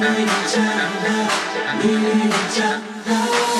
미리 있잖아 미리 있잖아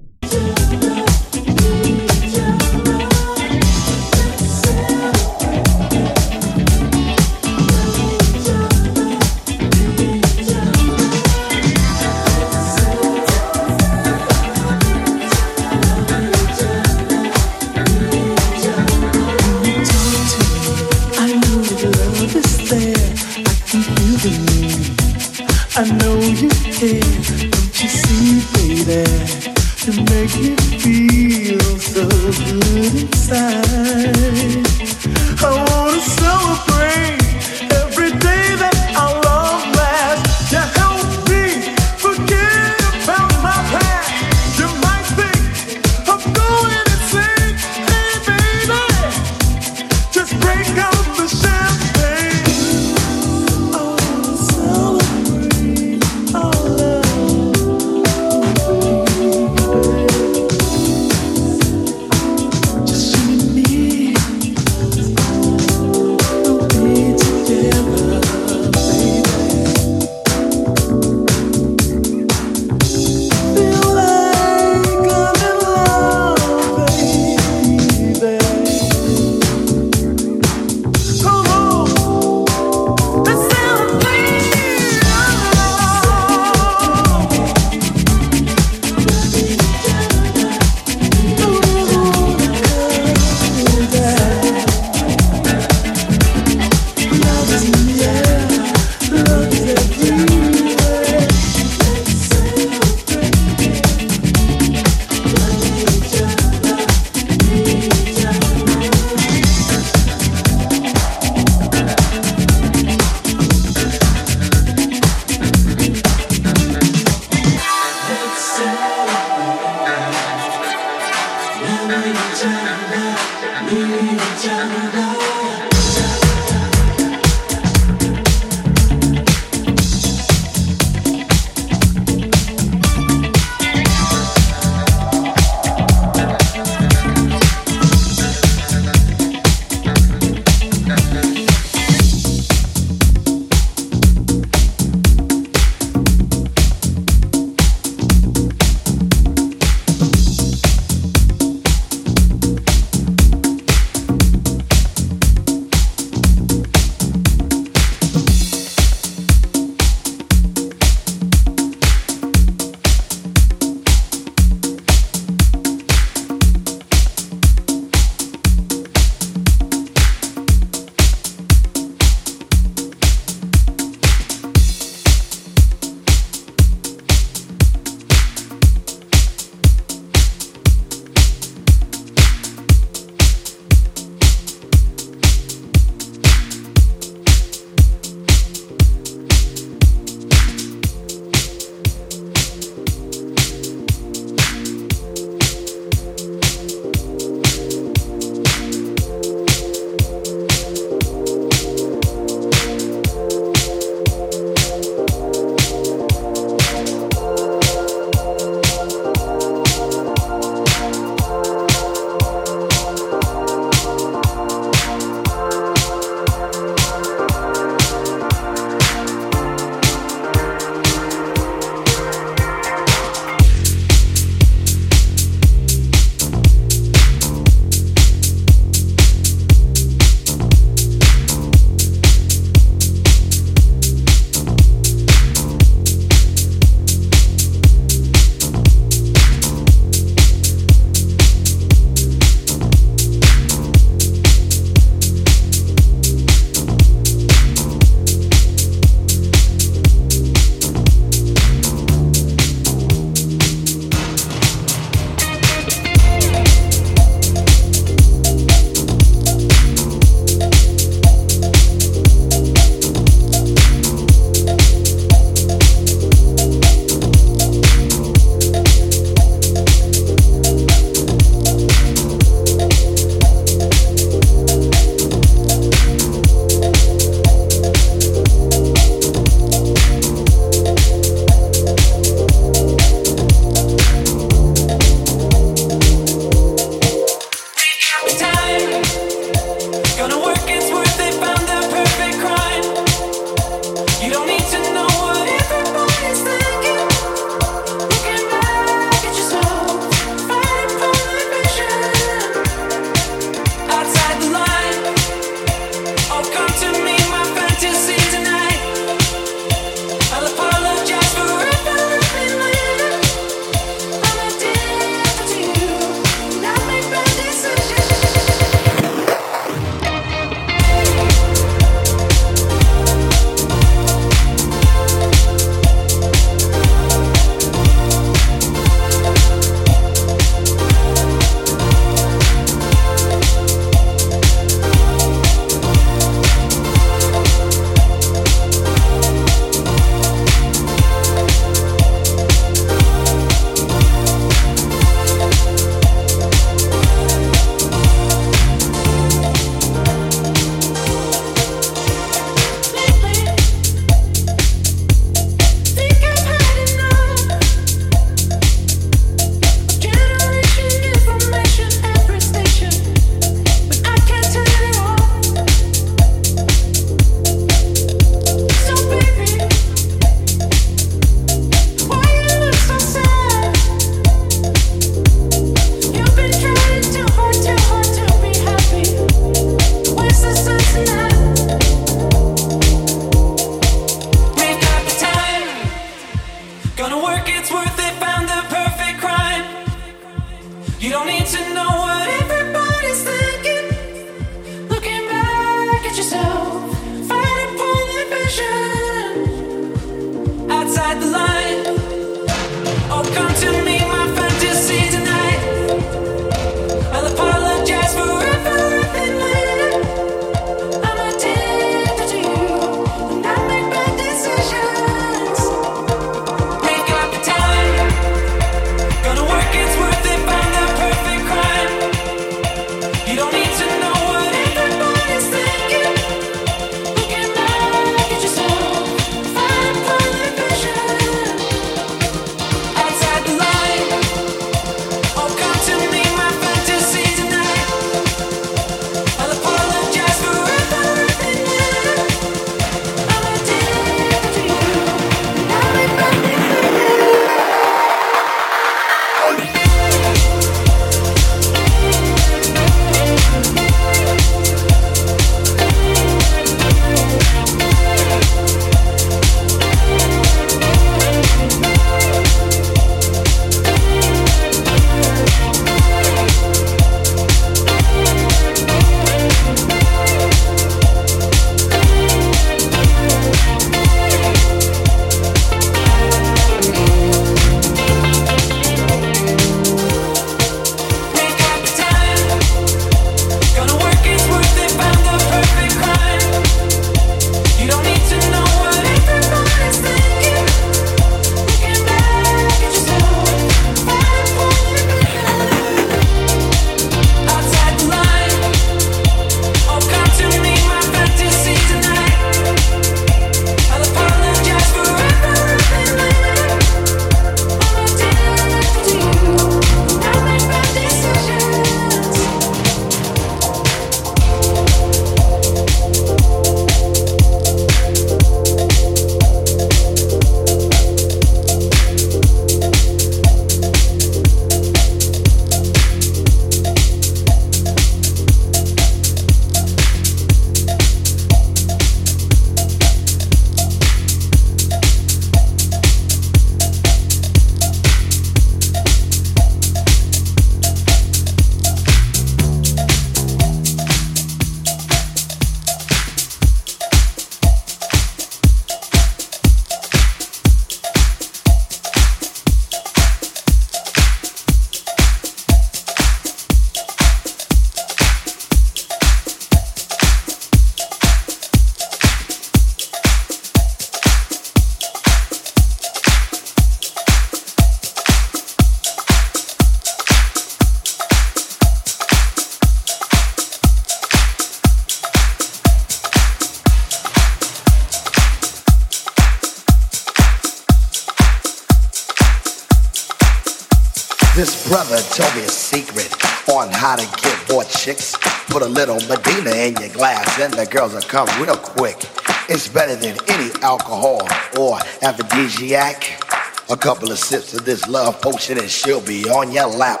come real quick. It's better than any alcohol or aphrodisiac. A couple of sips of this love potion and she'll be on your lap.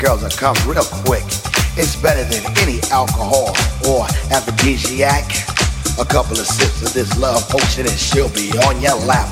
Girls will come real quick. It's better than any alcohol or aphrodisiac. A couple of sips of this love potion and she'll be on your lap,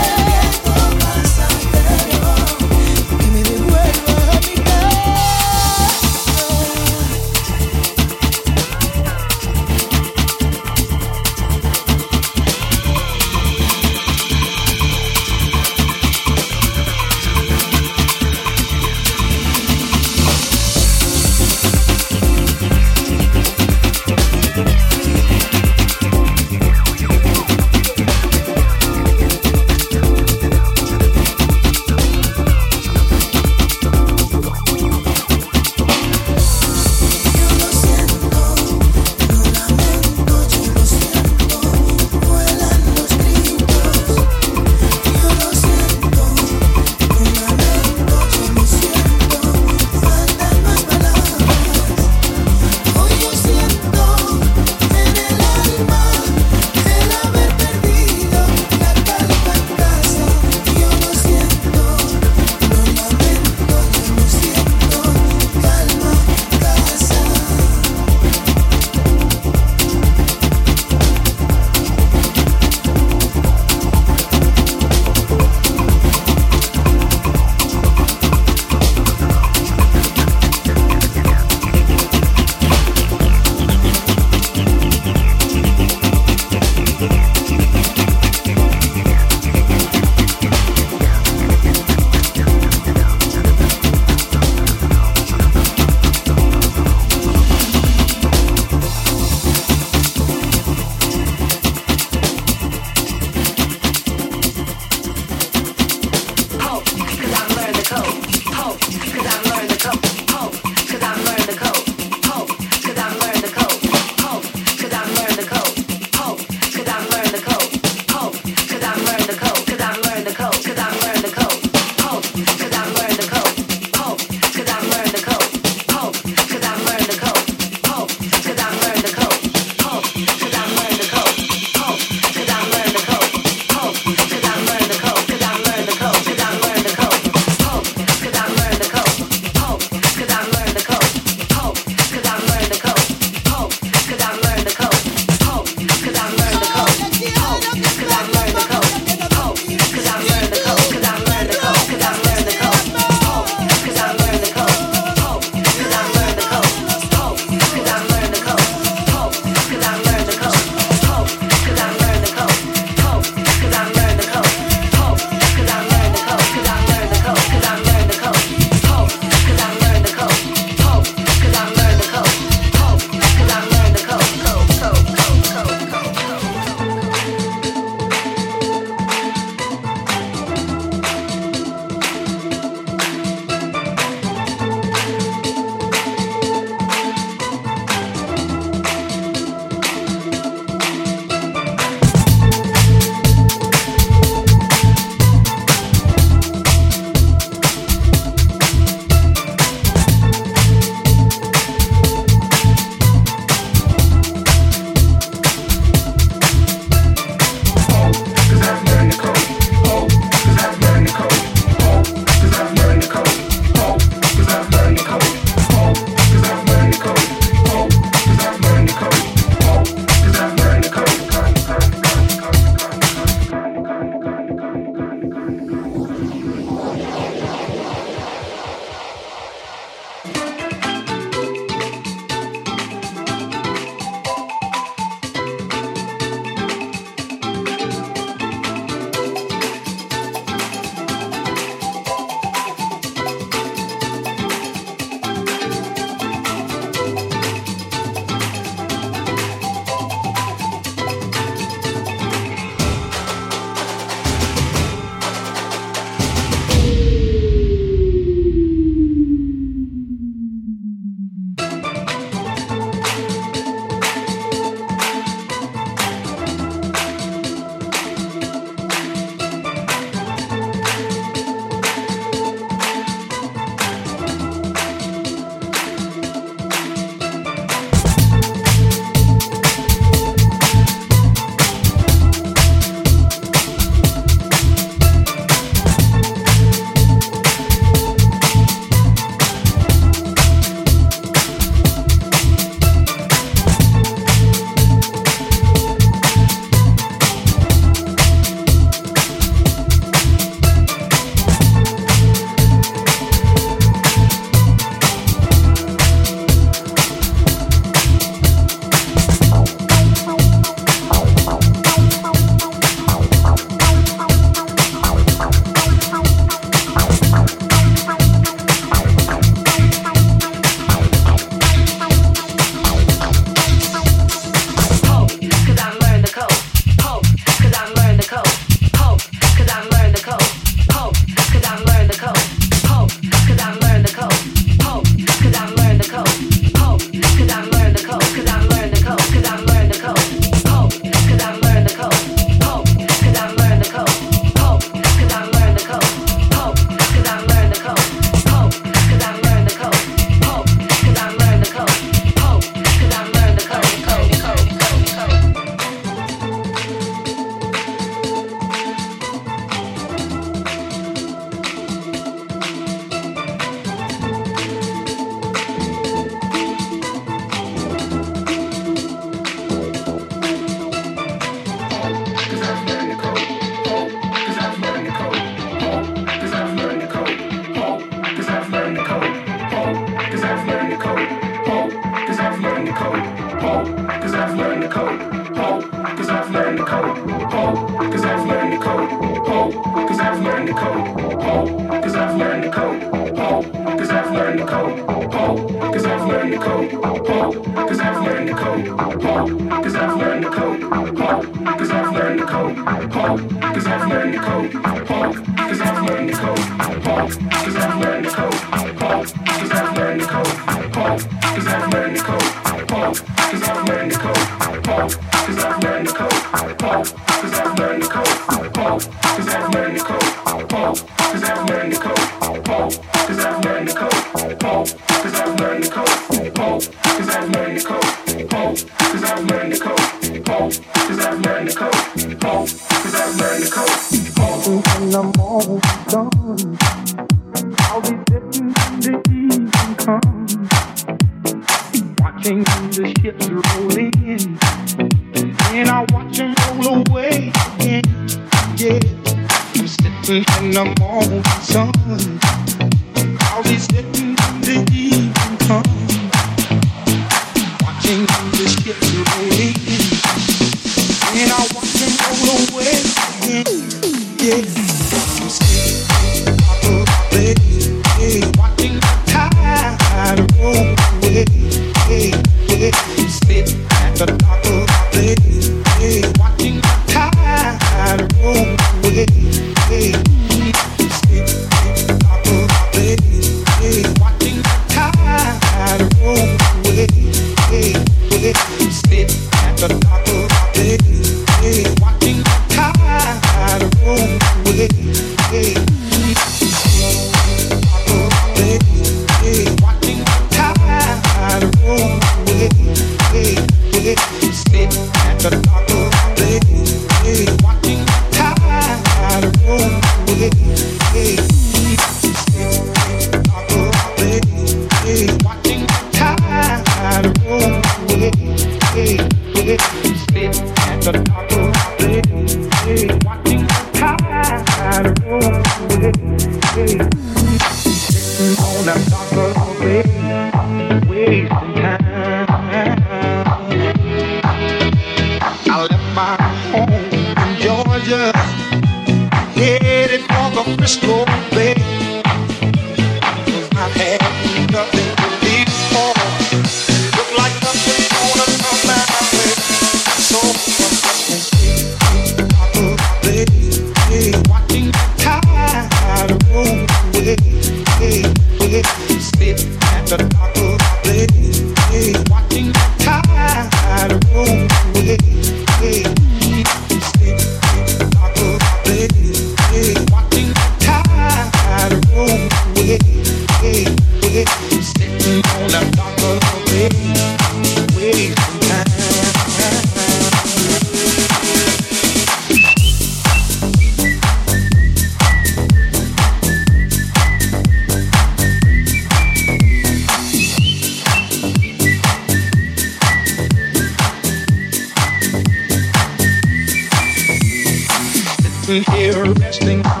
thing.